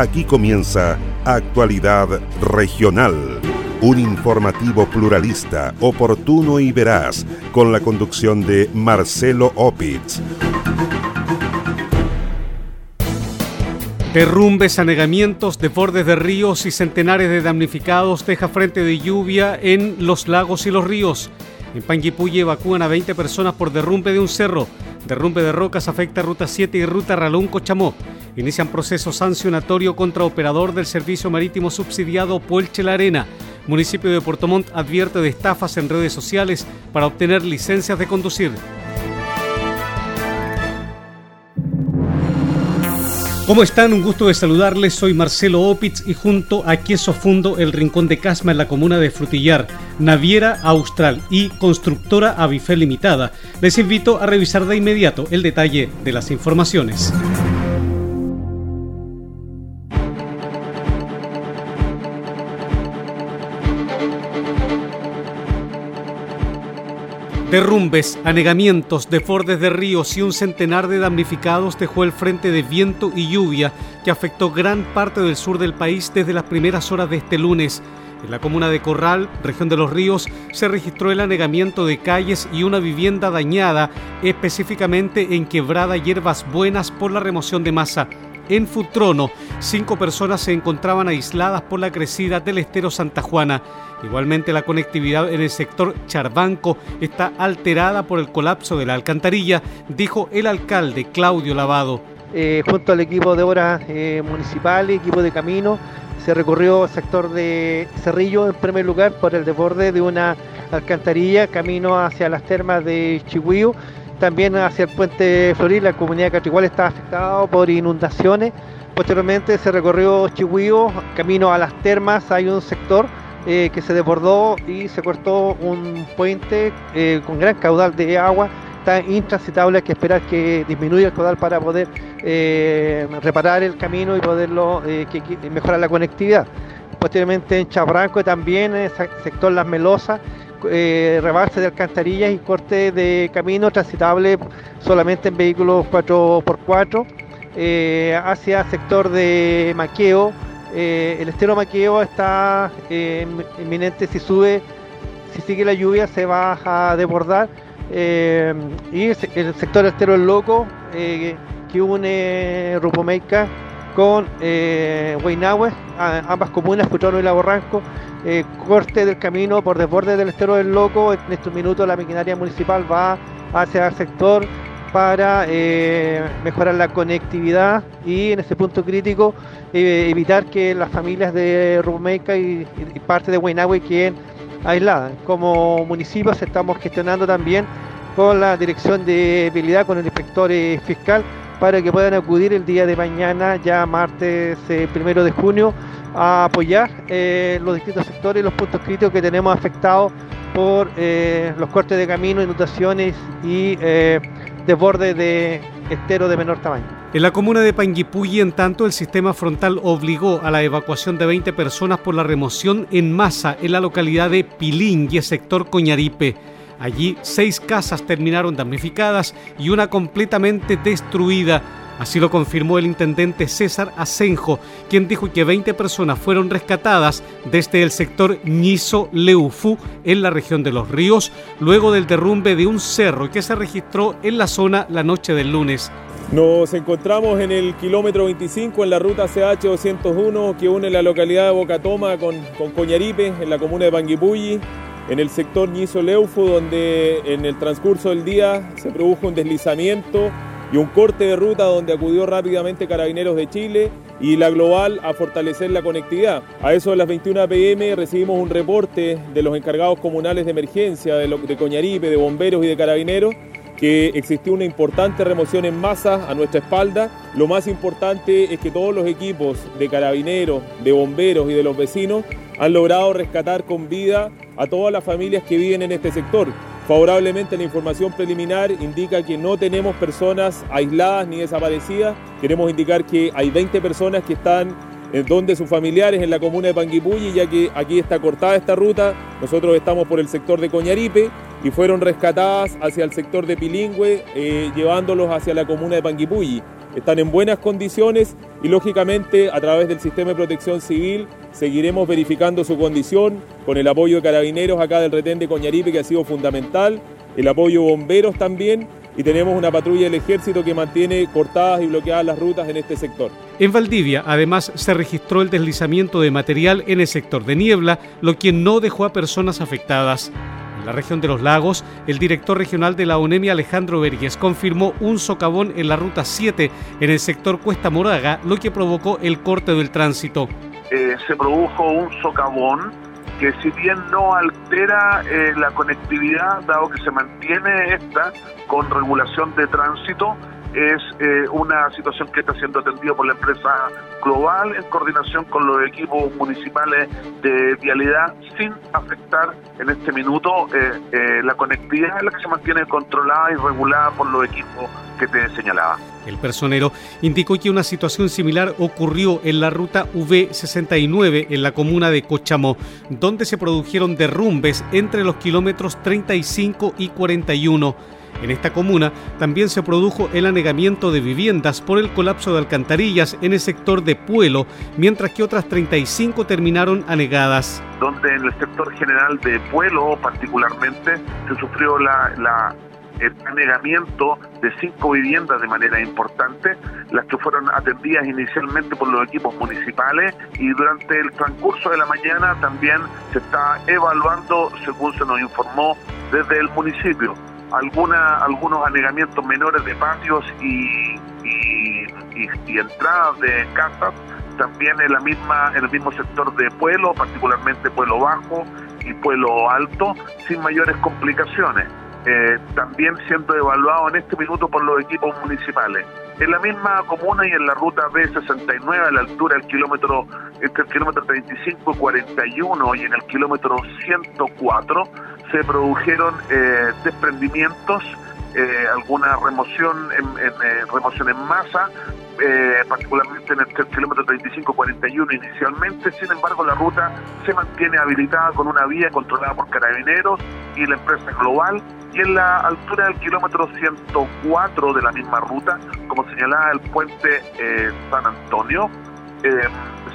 Aquí comienza Actualidad Regional, un informativo pluralista, oportuno y veraz, con la conducción de Marcelo Opitz. Derrumbes, anegamientos, desbordes de ríos y centenares de damnificados deja frente de lluvia en los lagos y los ríos. En Panguipulli evacúan a 20 personas por derrumbe de un cerro. Derrumbe de rocas afecta Ruta 7 y Ruta Ralón-Cochamó. Inician proceso sancionatorio contra operador del servicio marítimo subsidiado Puelche La Arena. Municipio de Puerto Montt advierte de estafas en redes sociales para obtener licencias de conducir. ¿Cómo están? Un gusto de saludarles. Soy Marcelo Opitz y junto a Queso Fundo, el Rincón de Casma en la comuna de Frutillar, Naviera Austral y Constructora Avifel Limitada, les invito a revisar de inmediato el detalle de las informaciones. Derrumbes, anegamientos, desbordes de ríos y un centenar de damnificados dejó el frente de viento y lluvia que afectó gran parte del sur del país desde las primeras horas de este lunes. En la comuna de Corral, región de los ríos, se registró el anegamiento de calles y una vivienda dañada, específicamente en Quebrada Hierbas Buenas por la remoción de masa. En Futrono, cinco personas se encontraban aisladas por la crecida del estero Santa Juana. Igualmente la conectividad en el sector Charbanco está alterada por el colapso de la alcantarilla, dijo el alcalde Claudio Lavado. Eh, junto al equipo de obras eh, municipales, equipo de camino, se recorrió el sector de Cerrillo en primer lugar por el desborde de una alcantarilla camino hacia las termas de Chihuío también hacia el puente Floril, la comunidad de Catrigual está afectada por inundaciones. Posteriormente se recorrió Chihuío, camino a las termas, hay un sector eh, que se desbordó y se cortó un puente eh, con gran caudal de agua. Está intransitable, que esperar que disminuya el caudal para poder eh, reparar el camino y poderlo mejorar la conectividad. Posteriormente en Chabranco también, en el sector Las Melosas, eh, de alcantarillas y corte de camino transitable solamente en vehículos 4x4 eh, hacia sector de Maqueo. Eh, el estero Maqueo está inminente, si sube, si sigue la lluvia se va a desbordar. y el sector estero El Loco, que une Rupomeica con eh, ambas comunas, Futrono y La Borranco, eh, corte del camino por desborde del estero del Loco. En estos minutos la maquinaria municipal va hacia el sector para eh, mejorar la conectividad y en este punto crítico eh, evitar que las familias de Rumeca y, parte de Huaynahue queden aisladas. Como municipios estamos gestionando también con la Dirección de Habilidad, con el inspector fiscal, para que puedan acudir el día de mañana, ya martes primero de junio, a apoyar eh, los distintos sectores y los puntos críticos que tenemos afectados por eh, los cortes de camino, inundaciones y desbordes de estero de menor tamaño. En la comuna de Panguipulli, en tanto, el sistema frontal obligó a la evacuación de 20 personas por la remoción en masa en la localidad de Pilín sector Coñaripe. Allí, seis casas terminaron damnificadas y una completamente destruida Así lo confirmó el intendente César Asenjo, quien dijo que 20 personas fueron rescatadas desde el sector Ñizo Leufú en la región de Los Ríos, luego del derrumbe de un cerro que se registró en la zona la noche del lunes. Nos encontramos en el kilómetro 25 en la ruta CH 201 que une la localidad de Bocatoma con, con Coñaripe, en la comuna de Panguipulli, en el sector Ñizo Leufu, donde en el transcurso del día se produjo un deslizamiento y un corte de ruta donde acudió rápidamente Carabineros de Chile y la Global a fortalecer la conectividad. A eso de las 21 pm recibimos un reporte de los encargados comunales de emergencia de, de Coñaripe, de bomberos y de Carabineros que existió una importante remoción en masa a nuestra espalda. Lo más importante es que todos los equipos de carabineros, de bomberos y de los vecinos han logrado rescatar con vida a todas las familias que viven en este sector. Favorablemente la información preliminar indica que no tenemos personas aisladas ni desaparecidas. Queremos indicar que hay 20 personas que están en donde sus familiares en la comuna de Panguipulli, ya que aquí está cortada esta ruta. Nosotros estamos por el sector de Coñaripe y fueron rescatadas hacia el sector de Pilingüe, eh, llevándolos hacia la comuna de Panguipulli. están en buenas condiciones y lógicamente a través del sistema de protección civil seguiremos verificando su condición con el apoyo de carabineros acá del retén de Coñaripe que ha sido fundamental, el apoyo de bomberos también y tenemos una patrulla del ejército que mantiene cortadas y bloqueadas las rutas en este sector. En Valdivia, además, se registró el deslizamiento de material en el sector de Niebla, lo que no dejó a personas afectadas. En la región de los lagos, el director regional de la ONEMI, Alejandro Vergés, confirmó un socavón en la ruta 7 en el sector Cuesta Moraga, lo que provocó el corte del tránsito. Eh, se produjo un socavón que si bien no altera eh, la conectividad, dado que se mantiene esta con regulación de tránsito, es eh, una situación que está siendo atendida por la empresa global en coordinación con los equipos municipales de vialidad sin afectar en este minuto eh, eh, la conectividad en la que se mantiene controlada y regulada por los equipos que te señalaba. El personero indicó que una situación similar ocurrió en la ruta V69 en la comuna de Cochamó, donde se produjeron derrumbes entre los kilómetros 35 y 41 en esta comuna también se produjo el anegamiento de viviendas por el colapso de alcantarillas en el sector de Puelo, mientras que otras 35 terminaron anegadas. Donde en el sector general de Puelo particularmente se sufrió la, el anegamiento de cinco viviendas de manera importante, las que fueron atendidas inicialmente por los equipos municipales y durante el transcurso de la mañana también se está evaluando, según se nos informó desde el municipio alguna, algunos anegamientos menores de patios y, y, entradas de casas, también en, la misma, en el mismo sector de Pueblo, particularmente Pueblo Bajo y Pueblo Alto, sin mayores complicaciones. Eh, también siendo evaluado en este minuto por los equipos municipales. En la misma comuna y en la ruta B69 a la altura del kilómetro, entre el kilómetro 35 y 41 y en el kilómetro 104 se produjeron eh, desprendimientos, eh, alguna remoción en, eh, remoción en masa, particularmente en el kilómetro 35-41 inicialmente, sin embargo la ruta se mantiene habilitada con una vía controlada por carabineros y la empresa global y en la altura del kilómetro 104 de la misma ruta, como señalaba el puente San Antonio,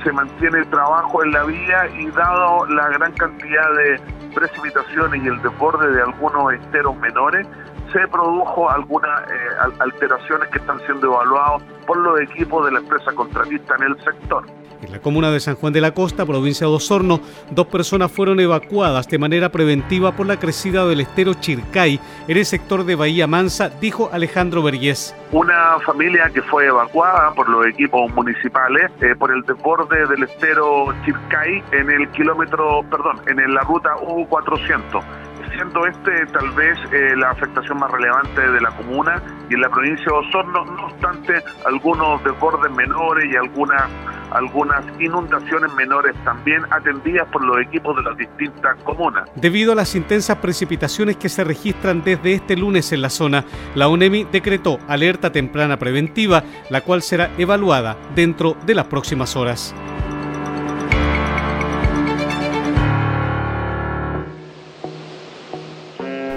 se mantiene el trabajo en la vía y dado la gran cantidad de precipitaciones y el desborde de algunos esteros menores, se produjo algunas eh, alteraciones que están siendo evaluadas por los equipos de la empresa contratista en el sector. En la comuna de San Juan de la Costa, provincia de Osorno, dos personas fueron evacuadas de manera preventiva por la crecida del estero Chircay en el sector de Bahía Mansa, dijo Alejandro Vergés. Una familia que fue evacuada por los equipos municipales eh, por el desborde del estero Chircay en el kilómetro, perdón, en la ruta U400 siendo este tal vez eh, la afectación más relevante de la comuna y en la provincia de Osorno, no obstante algunos desbordes menores y algunas algunas inundaciones menores también atendidas por los equipos de las distintas comunas. Debido a las intensas precipitaciones que se registran desde este lunes en la zona, la UNEMI decretó alerta temprana preventiva, la cual será evaluada dentro de las próximas horas.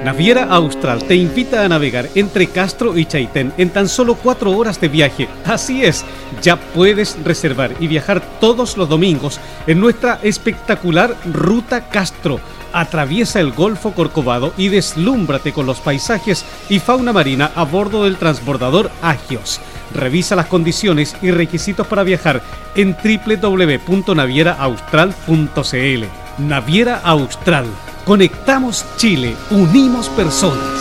Naviera Austral te invita a navegar entre Castro y Chaitén en tan solo cuatro horas de viaje. Así es, ya puedes reservar y viajar todos los domingos en nuestra espectacular Ruta Castro. Atraviesa el Golfo Corcovado y deslúmbrate con los paisajes y fauna marina a bordo del transbordador Agios. Revisa las condiciones y requisitos para viajar en www.navieraaustral.cl. Naviera Austral Conectamos Chile, unimos personas.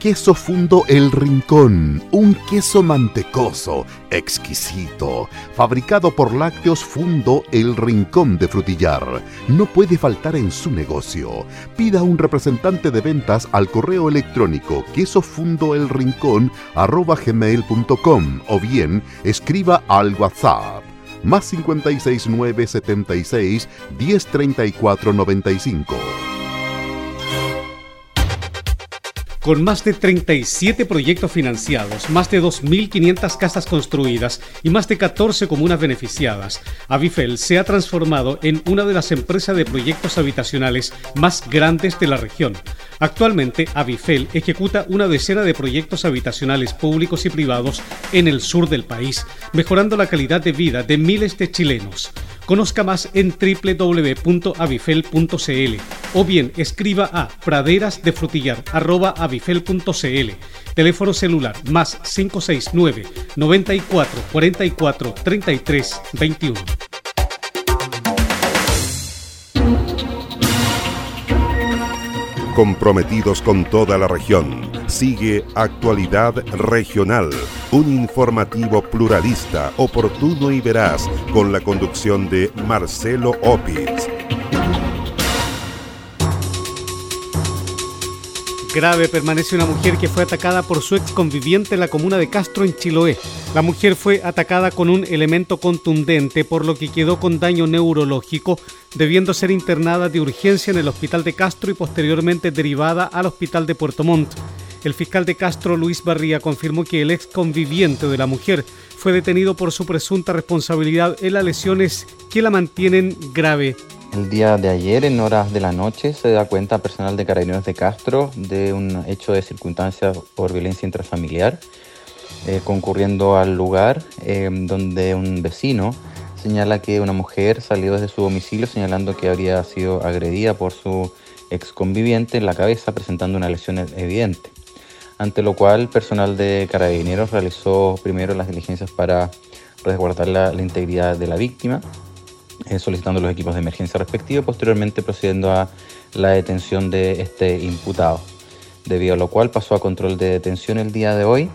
Queso Fundo El Rincón, un queso mantecoso, exquisito, fabricado por Lácteos Fundo El Rincón de Frutillar. No puede faltar en su negocio. Pida un representante de ventas al correo electrónico quesofundoelrincón.com o bien escriba al WhatsApp más 569 76 Con más de 37 proyectos financiados, más de 2.500 casas construidas y más de 14 comunas beneficiadas, Avifel se ha transformado en una de las empresas de proyectos habitacionales más grandes de la región. Actualmente, Avifel ejecuta una decena de proyectos habitacionales públicos y privados en el sur del país, mejorando la calidad de vida de miles de chilenos. Conozca más en www.avifel.cl o bien escriba a praderasdefrutillar.avifel.cl. Teléfono celular más 569 94 44 33 21. comprometidos con toda la región. Sigue Actualidad Regional, un informativo pluralista, oportuno y veraz, con la conducción de Marcelo Opitz. Grave permanece una mujer que fue atacada por su ex conviviente en la comuna de Castro en Chiloé. La mujer fue atacada con un elemento contundente por lo que quedó con daño neurológico, debiendo ser internada de urgencia en el hospital de Castro y posteriormente derivada al hospital de Puerto Montt. El fiscal de Castro, Luis Barría, confirmó que el ex conviviente de la mujer fue detenido por su presunta responsabilidad en las lesiones que la mantienen grave. El día de ayer, en horas de la noche, se da cuenta personal de Carabineros de Castro de un hecho de circunstancias por violencia intrafamiliar, eh, concurriendo al lugar eh, donde un vecino señala que una mujer salió desde su domicilio señalando que habría sido agredida por su ex conviviente en la cabeza presentando una lesión evidente. Ante lo cual, personal de Carabineros realizó primero las diligencias para resguardar la integridad de la víctima eh, solicitando los equipos de emergencia respectivos, posteriormente procediendo a la detención de este imputado, debido a lo cual pasó a control de detención el día de hoy,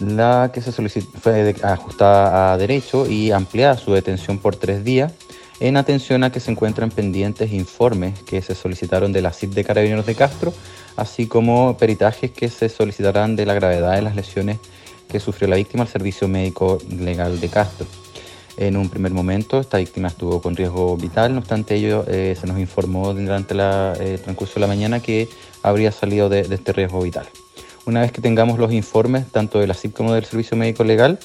la que se solicitó, fue ajustada a derecho y ampliada su detención por tres días, en atención a que se encuentran pendientes informes que se solicitaron de la CID de Carabineros de Castro, así como peritajes que se solicitarán de la gravedad de las lesiones que sufrió la víctima al Servicio Médico Legal de Castro. En un primer momento esta víctima estuvo con riesgo vital, no obstante ello eh, se nos informó durante el eh, transcurso de la mañana que habría salido de, este riesgo vital. Una vez que tengamos los informes tanto de la CIP como del Servicio Médico Legal,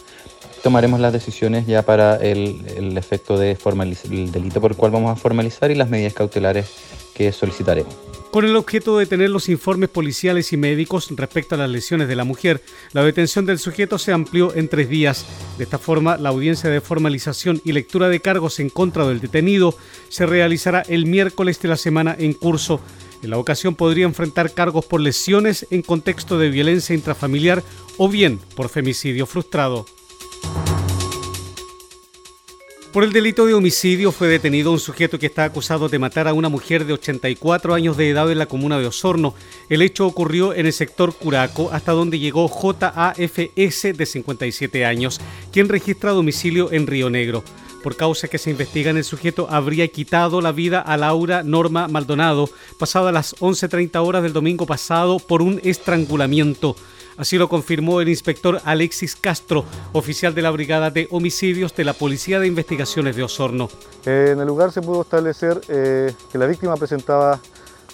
tomaremos las decisiones ya para el, efecto de formalizar el delito por el cual vamos a formalizar y las medidas cautelares que solicitaremos. Con el objeto de tener los informes policiales y médicos respecto a las lesiones de la mujer, la detención del sujeto se amplió en tres días. De esta forma, la audiencia de formalización y lectura de cargos en contra del detenido se realizará el miércoles de la semana en curso. En la ocasión podría enfrentar cargos por lesiones en contexto de violencia intrafamiliar o bien por femicidio frustrado. Por el delito de homicidio fue detenido un sujeto que está acusado de matar a una mujer de 84 años de edad en la comuna de Osorno. El hecho ocurrió en el sector Curaco, hasta donde llegó JAFS de 57 años, quien registra domicilio en Río Negro. Por causa que se investiga, el sujeto habría quitado la vida a Laura Norma Maldonado, pasado a las 11.30 horas del domingo pasado, por un estrangulamiento. Así lo confirmó el inspector Alexis Castro, oficial de la Brigada de Homicidios de la Policía de Investigaciones de Osorno. En el lugar se pudo establecer eh, que la víctima presentaba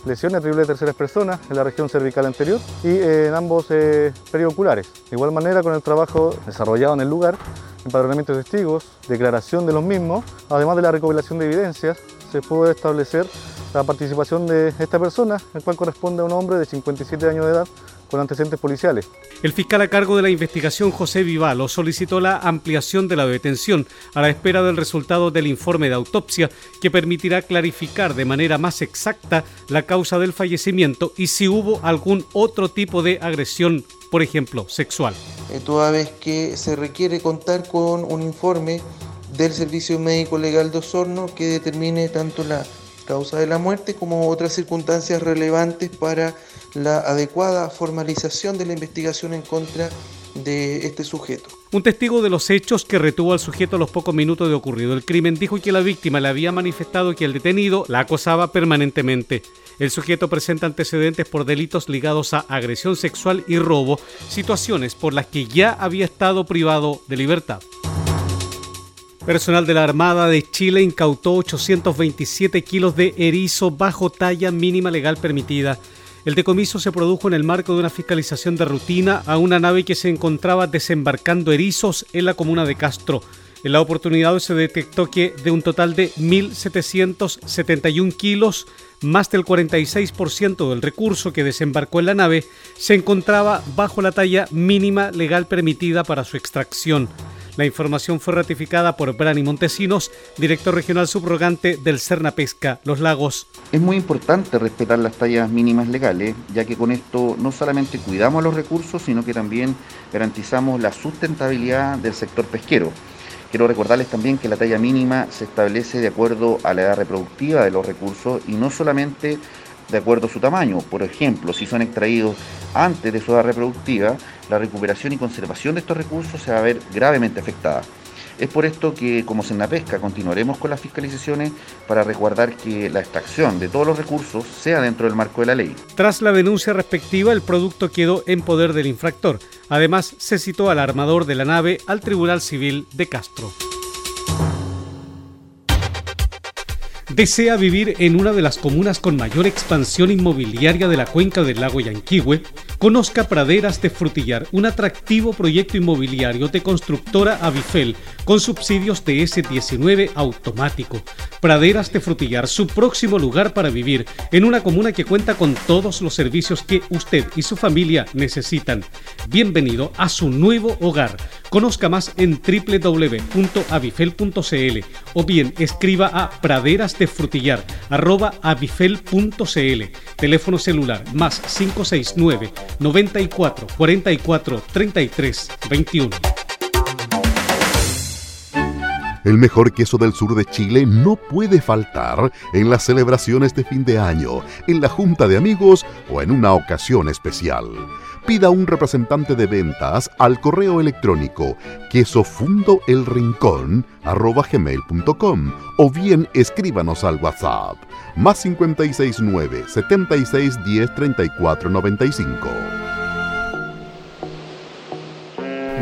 lesiones atribuibles de terceras personas en la región cervical anterior y eh, en ambos eh, perioculares. De igual manera, con el trabajo desarrollado en el lugar, empadronamiento de testigos, declaración de los mismos, además de la recopilación de evidencias, se pudo establecer la participación de esta persona, el cual corresponde a un hombre de 57 años de edad, con antecedentes policiales. El fiscal a cargo de la investigación, José Vivalo, solicitó la ampliación de la detención a la espera del resultado del informe de autopsia que permitirá clarificar de manera más exacta la causa del fallecimiento y si hubo algún otro tipo de agresión, por ejemplo, sexual. Eh, toda vez que se requiere contar con un informe del Servicio Médico Legal de Osorno que determine tanto la causa de la muerte como otras circunstancias relevantes para la adecuada formalización de la investigación en contra de este sujeto. Un testigo de los hechos que retuvo al sujeto a los pocos minutos de ocurrido el crimen dijo que la víctima le había manifestado que el detenido la acosaba permanentemente. El sujeto presenta antecedentes por delitos ligados a agresión sexual y robo, situaciones por las que ya había estado privado de libertad. Personal de la Armada de Chile incautó 827 kilos de erizo bajo talla mínima legal permitida El decomiso se produjo en el marco de una fiscalización de rutina a una nave que se encontraba desembarcando erizos en la comuna de Castro. En la oportunidad se detectó que de un total de 1.771 kilos, más del 46% del recurso que desembarcó en la nave se encontraba bajo la talla mínima legal permitida para su extracción. La información fue ratificada por Brani Montesinos, director regional subrogante del Cerna Pesca Los Lagos. Es muy importante respetar las tallas mínimas legales, ya que con esto no solamente cuidamos los recursos, sino que también garantizamos la sustentabilidad del sector pesquero. Quiero recordarles también que la talla mínima se establece de acuerdo a la edad reproductiva de los recursos y no solamente de acuerdo a su tamaño. Por ejemplo, si son extraídos antes de su edad reproductiva, la recuperación y conservación de estos recursos se va a ver gravemente afectada. Es por esto que como Pesca continuaremos con las fiscalizaciones para resguardar que la extracción de todos los recursos sea dentro del marco de la ley. Tras la denuncia respectiva, el producto quedó en poder del infractor. Además, se citó al armador de la nave al Tribunal Civil de Castro. ¿Desea vivir en una de las comunas con mayor expansión inmobiliaria de la cuenca del lago Yanquihue? Conozca Praderas de Frutillar, un atractivo proyecto inmobiliario de constructora Avifel con subsidios de S19 automático. Praderas de Frutillar, su próximo lugar para vivir en una comuna que cuenta con todos los servicios que usted y su familia necesitan. Bienvenido a su nuevo hogar. Conozca más en www.avifel.cl o bien escriba a praderas de frutillar arroba avifel.cl. Teléfono celular más 569 94 44 33 21. El mejor queso del sur de Chile no puede faltar en las celebraciones de fin de año, en la junta de amigos o en una ocasión especial pida un representante de ventas al correo electrónico quesofundoelrincón.com o bien escríbanos al WhatsApp más 569 7610 3495.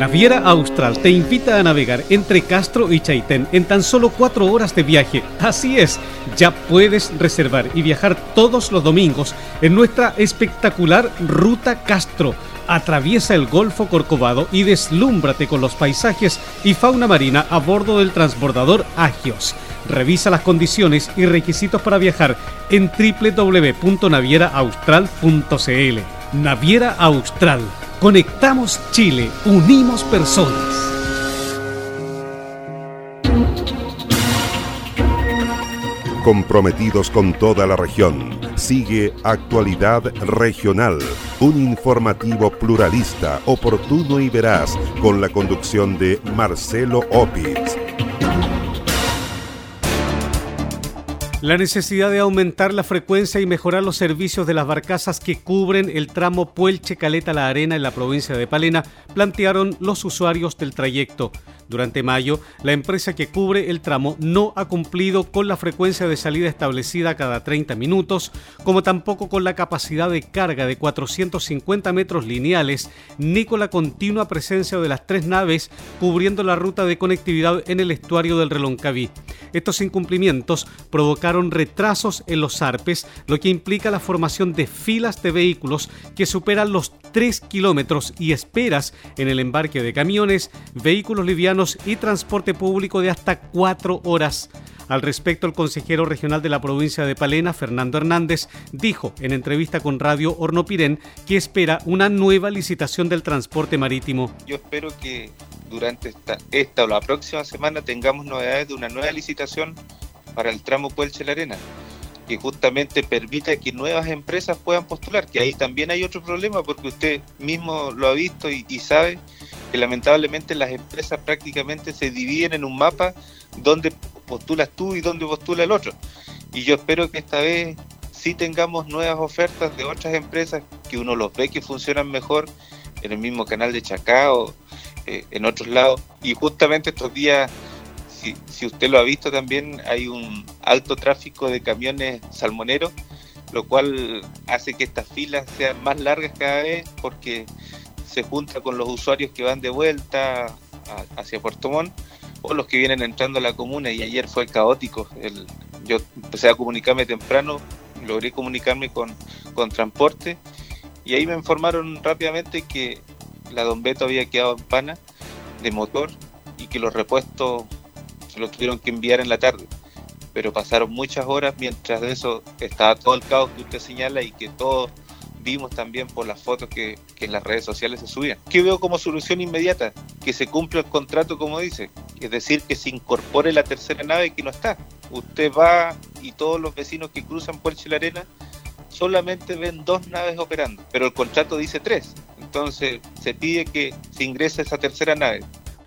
Naviera Austral te invita a navegar entre Castro y Chaitén en tan solo cuatro horas de viaje. Así es, ya puedes reservar y viajar todos los domingos en nuestra espectacular Ruta Castro. Atraviesa el Golfo Corcovado y deslúmbrate con los paisajes y fauna marina a bordo del transbordador Agios. Revisa las condiciones y requisitos para viajar en www.navieraaustral.cl. Naviera Austral Conectamos Chile, unimos personas. Comprometidos con toda la región, sigue Actualidad Regional, un informativo pluralista, oportuno y veraz, con la conducción de Marcelo Opitz. La necesidad de aumentar la frecuencia y mejorar los servicios de las barcazas que cubren el tramo Puelche Caleta La Arena en la provincia de Palena plantearon los usuarios del trayecto. Durante mayo, la empresa que cubre el tramo no ha cumplido con la frecuencia de salida establecida cada 30 minutos, como tampoco con la capacidad de carga de 450 metros lineales, ni con la continua presencia de las tres naves cubriendo la ruta de conectividad en el estuario del Reloncaví. Estos incumplimientos provocaron retrasos en los arpes, lo que implica la formación de filas de vehículos que superan los 3 kilómetros y esperas en el embarque de camiones, vehículos livianos y transporte público de hasta 4 horas. Al respecto, el consejero regional de la provincia de Palena, Fernando Hernández, dijo en entrevista con Radio Hornopirén que espera una nueva licitación del transporte marítimo. Yo espero que durante esta, esta o la próxima semana tengamos novedades de una nueva licitación para el tramo Puelche La Arena que justamente permita que nuevas empresas puedan postular, que ahí también hay otro problema porque usted mismo lo ha visto y, sabe que lamentablemente las empresas prácticamente se dividen en un mapa donde postulas tú y donde postula el otro. Y yo espero que esta vez sí tengamos nuevas ofertas de otras empresas que uno los ve que funcionan mejor en el mismo canal de Chacao, eh, en otros lados. Y justamente estos días si, usted lo ha visto también, hay un alto tráfico de camiones salmoneros, lo cual hace que estas filas sean más largas cada vez porque se junta con los usuarios que van de vuelta hacia Puerto Montt o los que vienen entrando a la comuna y ayer fue caótico. yo empecé a comunicarme temprano, logré comunicarme con, con transporte y ahí me informaron rápidamente que la Don Beto había quedado en pana de motor y que los repuestos se los tuvieron que enviar en la tarde. Pero pasaron muchas horas mientras de eso estaba todo el caos que usted señala y que todos vimos también por las fotos que, que, en las redes sociales se subían. ¿Qué veo como solución inmediata? Que se cumpla el contrato como dice, es decir, que se incorpore la tercera nave que no está. Usted va y todos los vecinos que cruzan Puerto la Arena solamente ven dos naves operando, pero el contrato dice tres. Entonces se pide que se ingrese esa tercera nave.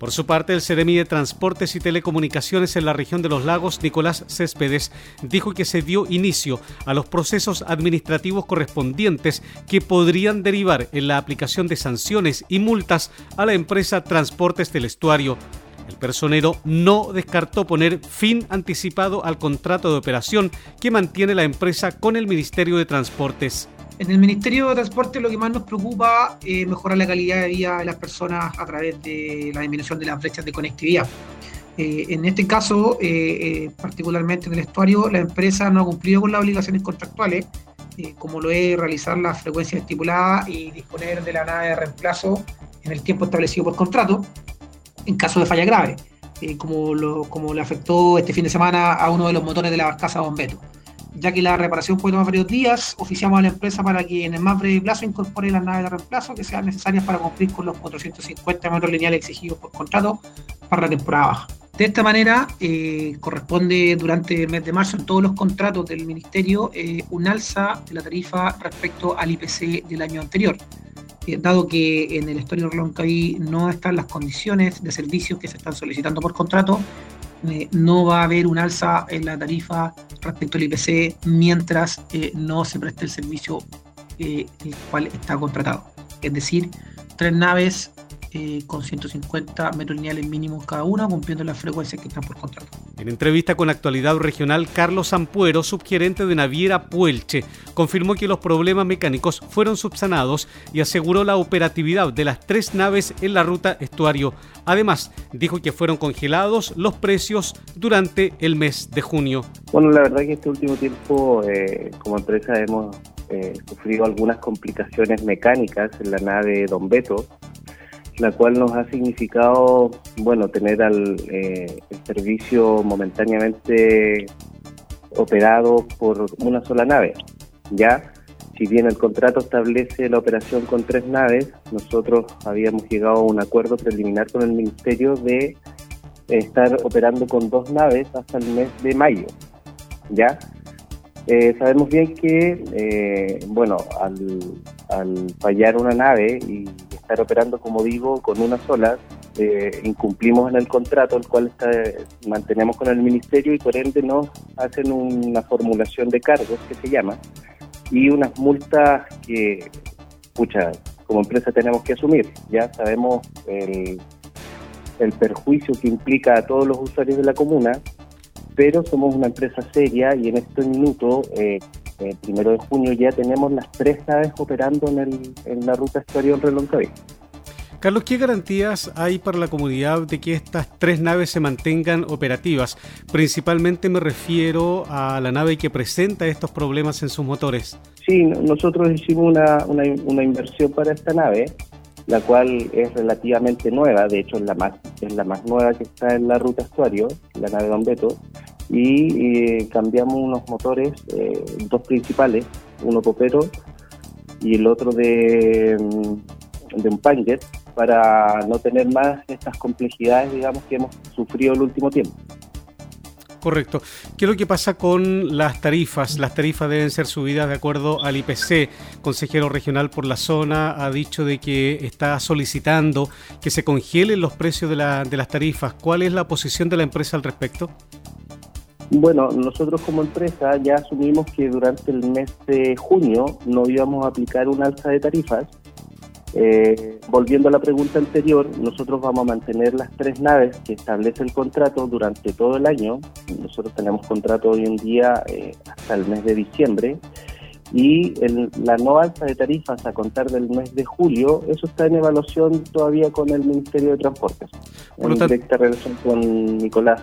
Por su parte, el Ceremi de Transportes y Telecomunicaciones en la región de los lagos, Nicolás Céspedes, dijo que se dio inicio a los procesos administrativos correspondientes que podrían derivar en la aplicación de sanciones y multas a la empresa Transportes del Estuario. El personero no descartó poner fin anticipado al contrato de operación que mantiene la empresa con el Ministerio de Transportes. En el Ministerio de Transporte lo que más nos preocupa es mejorar la calidad de vida de las personas a través de la disminución de las brechas de conectividad. Eh, en este caso, eh, eh, particularmente en el estuario, la empresa no ha cumplido con las obligaciones contractuales, como lo es realizar la frecuencia estipulada y disponer de la nave de reemplazo en el tiempo establecido por contrato, en caso de falla grave, como, lo, como le afectó este fin de semana a uno de los motores de la barcaza Bombeto ya que la reparación puede tomar varios días, oficiamos a la empresa para que en el más breve plazo incorpore las naves de reemplazo que sean necesarias para cumplir con los 450 metros lineales exigidos por contrato para la temporada baja. De esta manera, eh, corresponde durante el mes de marzo en todos los contratos del Ministerio eh, un alza de la tarifa respecto al IPC del año anterior. Eh, dado que en el Estuario Reloncaví no están las condiciones de servicios que se están solicitando por contrato, eh, no va a haber un alza en la tarifa respecto al IPC mientras eh, no se preste el servicio eh, el cual está contratado. Es decir, tres naves eh, con 150 metros lineales mínimos cada una, cumpliendo las frecuencias que están por contrato. En entrevista con Actualidad Regional, Carlos Ampuero, subgerente de Naviera Puelche, confirmó que los problemas mecánicos fueron subsanados y aseguró la operatividad de las tres naves en la ruta estuario. Además, dijo que fueron congelados los precios durante el mes de junio. Bueno, la verdad que este último tiempo eh, como empresa hemos eh, sufrido algunas complicaciones mecánicas en la nave Don Beto, la cual nos ha significado, bueno, tener al, eh, el servicio momentáneamente operado por una sola nave. Ya, si bien el contrato establece la operación con tres naves, nosotros habíamos llegado a un acuerdo preliminar con el Ministerio de estar operando con dos naves hasta el mes de mayo. Ya, eh, sabemos bien que, eh, bueno, al, al fallar una nave y estar operando, como digo, con una sola, eh, incumplimos en el contrato, el cual está, mantenemos con el ministerio y por ende nos hacen una formulación de cargos que se llama y unas multas que, pucha, como empresa tenemos que asumir. Ya sabemos el, el perjuicio que implica a todos los usuarios de la comuna, pero somos una empresa seria y en este minuto eh, eh, primero de junio ya tenemos las tres naves operando en, el, en la ruta Estuario Reloncaví. Carlos, ¿qué garantías hay para la comunidad de que estas tres naves se mantengan operativas? Principalmente me refiero a la nave que presenta estos problemas en sus motores. Sí, nosotros hicimos una, una, una inversión para esta nave, la cual es relativamente nueva, de hecho es la más, es la más nueva que está en la ruta estuario, la nave Don Beto, y eh, cambiamos unos motores, eh, dos principales, uno popero y el otro de, mm, de un Panget, para no tener más estas complejidades, digamos, que hemos sufrido el último tiempo. Correcto. ¿Qué es lo que pasa con las tarifas? Las tarifas deben ser subidas de acuerdo al IPC. Consejero regional por la zona ha dicho de que está solicitando que se congelen los precios de, la, de las tarifas. ¿Cuál es la posición de la empresa al respecto? Bueno, nosotros como empresa ya asumimos que durante el mes de junio no íbamos a aplicar un alza de tarifas. Eh, volviendo a la pregunta anterior, nosotros vamos a mantener las tres naves que establece el contrato durante todo el año. Nosotros tenemos contrato hoy en día eh, hasta el mes de diciembre y la no alza de tarifas a contar del mes de julio, eso está en evaluación todavía con el Ministerio de Transportes, Por en directa relación con Nicolás.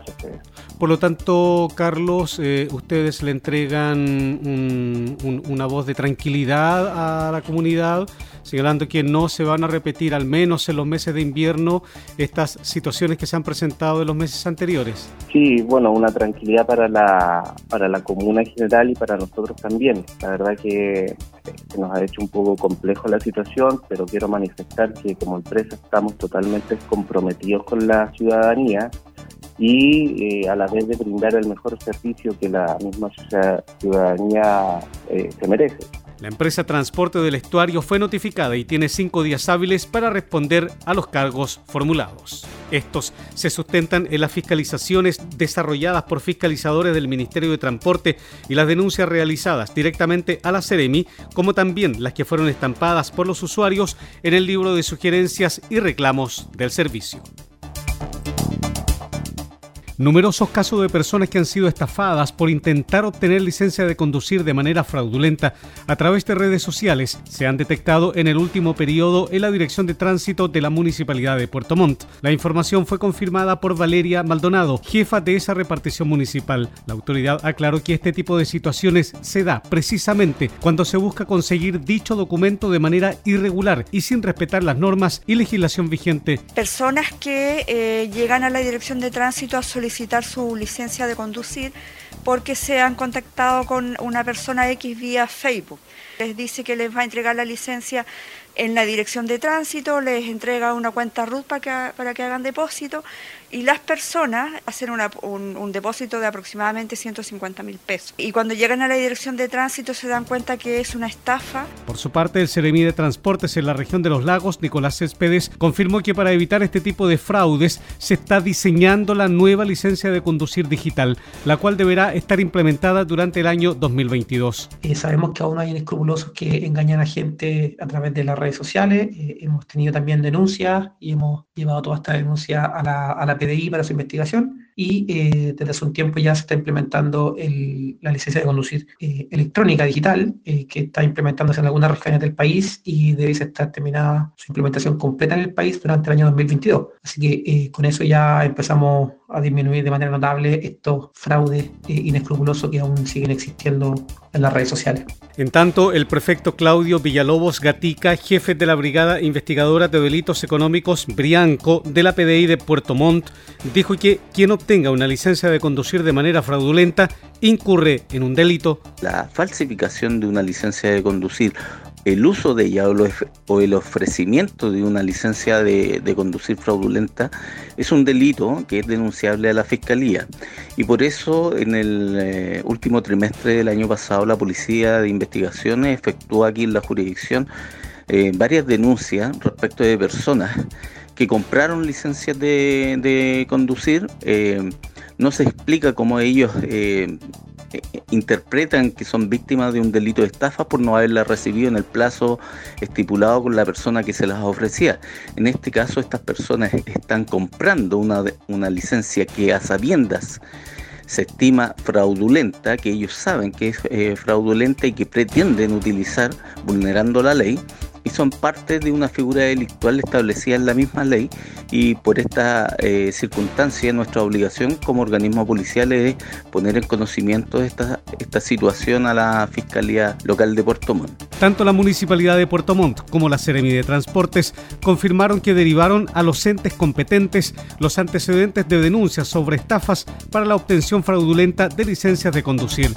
Por lo tanto, Carlos, eh, ustedes le entregan una voz de tranquilidad a la comunidad señalando que no se van a repetir, al menos en los meses de invierno, estas situaciones que se han presentado en los meses anteriores. Sí, bueno, una tranquilidad para la, para la comuna en general y para nosotros también. La verdad que nos ha hecho un poco complejo la situación, pero quiero manifestar que como empresa estamos totalmente comprometidos con la ciudadanía y eh, a la vez de brindar el mejor servicio que la misma ciudadanía eh, se merece. La empresa Transporte del Estuario fue notificada y tiene cinco días hábiles para responder a los cargos formulados. Estos se sustentan en las fiscalizaciones desarrolladas por fiscalizadores del Ministerio de Transporte y las denuncias realizadas directamente a la Ceremi, como también las que fueron estampadas por los usuarios en el libro de sugerencias y reclamos del servicio. Numerosos casos de personas que han sido estafadas por intentar obtener licencia de conducir de manera fraudulenta a través de redes sociales se han detectado en el último periodo en la Dirección de Tránsito de la Municipalidad de Puerto Montt. La información fue confirmada por Valeria Maldonado, jefa de esa repartición municipal. La autoridad aclaró que este tipo de situaciones se da precisamente cuando se busca conseguir dicho documento de manera irregular y sin respetar las normas y legislación vigente. Personas que eh, llegan a la Dirección de Tránsito a solicitar su licencia de conducir porque se han contactado con una persona X vía Facebook. Les dice que les va a entregar la licencia en la dirección de tránsito, les entrega una cuenta RUT para que, para que hagan depósito y las personas hacen un, depósito de aproximadamente 150 mil pesos. Y cuando llegan a la dirección de tránsito se dan cuenta que es una estafa. Por su parte, el Seremi de Transportes en la región de los lagos, Nicolás Céspedes, confirmó que para evitar este tipo de fraudes se está diseñando la nueva licencia de conducir digital, la cual deberá estar implementada durante el año 2022. Eh, sabemos que aún hay inescrupulosos que engañan a gente a través de las redes sociales. Eh, hemos tenido también denuncias y hemos llevado toda esta denuncia a la, a la PDI para su investigación y eh, desde hace un tiempo ya se está implementando la licencia de conducir eh, electrónica digital, eh, que está implementándose en algunas regiones del país y debe estar terminada su implementación completa en el país durante el año 2022. Así que con eso ya empezamos a disminuir de manera notable estos fraudes inescrupulosos que aún siguen existiendo en las redes sociales. En tanto, el prefecto Claudio Villalobos Gatica, jefe de la Brigada Investigadora de Delitos Económicos Brianco de la PDI de Puerto Montt, dijo que quien obtenga una licencia de conducir de manera fraudulenta incurre en un delito. La falsificación de una licencia de conducir el uso de ella o el ofrecimiento de una licencia de, conducir fraudulenta es un delito que es denunciable a la Fiscalía. Y por eso en el eh, último trimestre del año pasado la Policía de Investigaciones efectuó aquí en la jurisdicción eh, varias denuncias respecto de personas que compraron licencias de, conducir. Eh, no se explica cómo ellos interpretan que son víctimas de un delito de estafa por no haberla recibido en el plazo estipulado con la persona que se las ofrecía. En este caso, estas personas están comprando una, una licencia que a sabiendas se estima fraudulenta, que ellos saben que es eh, fraudulenta y que pretenden utilizar vulnerando la ley y son parte de una figura delictual establecida en la misma ley y por esta eh, circunstancia nuestra obligación como organismo policial es poner en conocimiento esta, esta situación a la Fiscalía Local de Puerto Montt. Tanto la Municipalidad de Puerto Montt como la Seremi de Transportes confirmaron que derivaron a los entes competentes los antecedentes de denuncias sobre estafas para la obtención fraudulenta de licencias de conducir.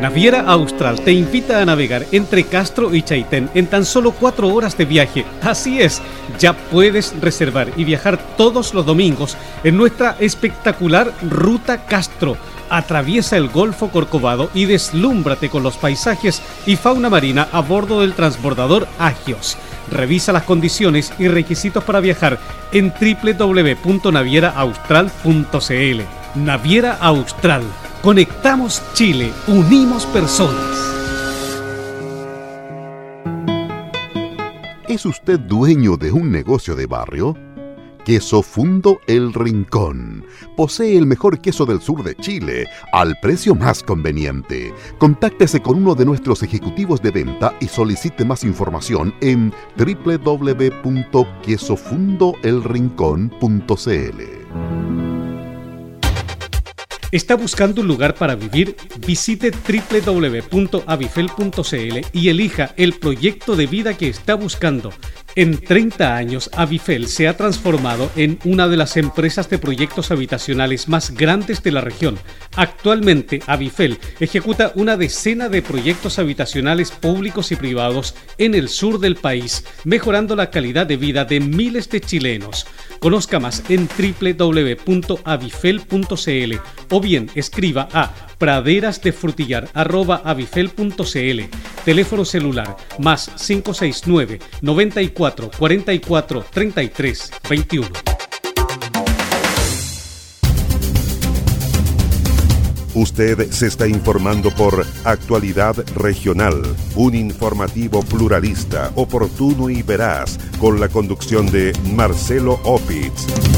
Naviera Austral te invita a navegar entre Castro y Chaitén en tan solo cuatro horas de viaje. Así es, ya puedes reservar y viajar todos los domingos en nuestra espectacular Ruta Castro. Atraviesa el Golfo Corcovado y deslúmbrate con los paisajes y fauna marina a bordo del transbordador Agios. Revisa las condiciones y requisitos para viajar en www.navieraaustral.cl. Naviera Austral Conectamos Chile, unimos personas. ¿Es usted dueño de un negocio de barrio? Queso Fundo El Rincón. Posee el mejor queso del sur de Chile al precio más conveniente. Contáctese con uno de nuestros ejecutivos de venta y solicite más información en www.quesofundoelrincón.cl. ¿Está buscando un lugar para vivir? Visite www.avifel.cl y elija el proyecto de vida que está buscando. En 30 años, Avifel se ha transformado en una de las empresas de proyectos habitacionales más grandes de la región. Actualmente, Avifel ejecuta una decena de proyectos habitacionales públicos y privados en el sur del país, mejorando la calidad de vida de miles de chilenos. Conozca más en www.avifel.cl o bien escriba a praderasdefrutillar.avifel.cl Teléfono celular más 569 94 44 33 21. Usted se está informando por Actualidad Regional, un informativo pluralista, oportuno y veraz, con la conducción de Marcelo Opitz.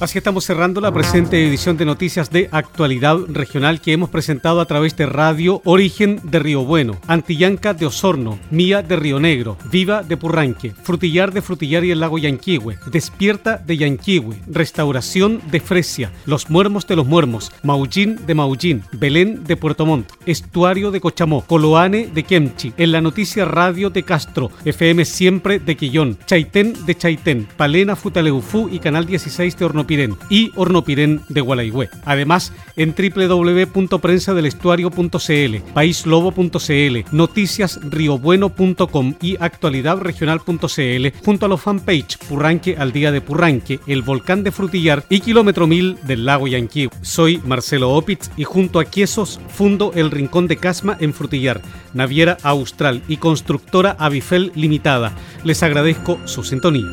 Así estamos cerrando la presente edición de noticias de actualidad regional que hemos presentado a través de Radio Origen de Río Bueno, Antillanca de Osorno, Mía de Río Negro, Viva de Purranque, Frutillar de Frutillar y el Lago Yanquihue, Despierta de Yanquihue, Restauración de Fresia, Los Muermos de los Muermos, Maullín de Maullín, Belén de Puerto Montt, Estuario de Cochamó, Coloane de Kemchi, en la noticia Radio de Castro, FM Siempre de Quillón, Chaitén de Chaitén, Palena Futaleufú y Canal 16 de Horno y Hornopirén de Gualaigüe. Además, en www.prensadelestuario.cl, paislobo.cl, noticiasriobueno.com y actualidadregional.cl, junto a los fanpage Purranque al día de Purranque, el volcán de Frutillar y kilómetro mil del lago Yanqui. Soy Marcelo Opitz y junto a Quiesos fundo el Rincón de Casma en Frutillar, Naviera Austral y constructora Avifel Limitada. Les agradezco su sintonía.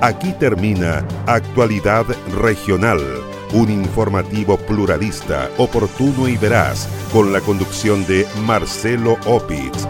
Aquí termina Actualidad Regional, un informativo pluralista, oportuno y veraz, con la conducción de Marcelo Opitz.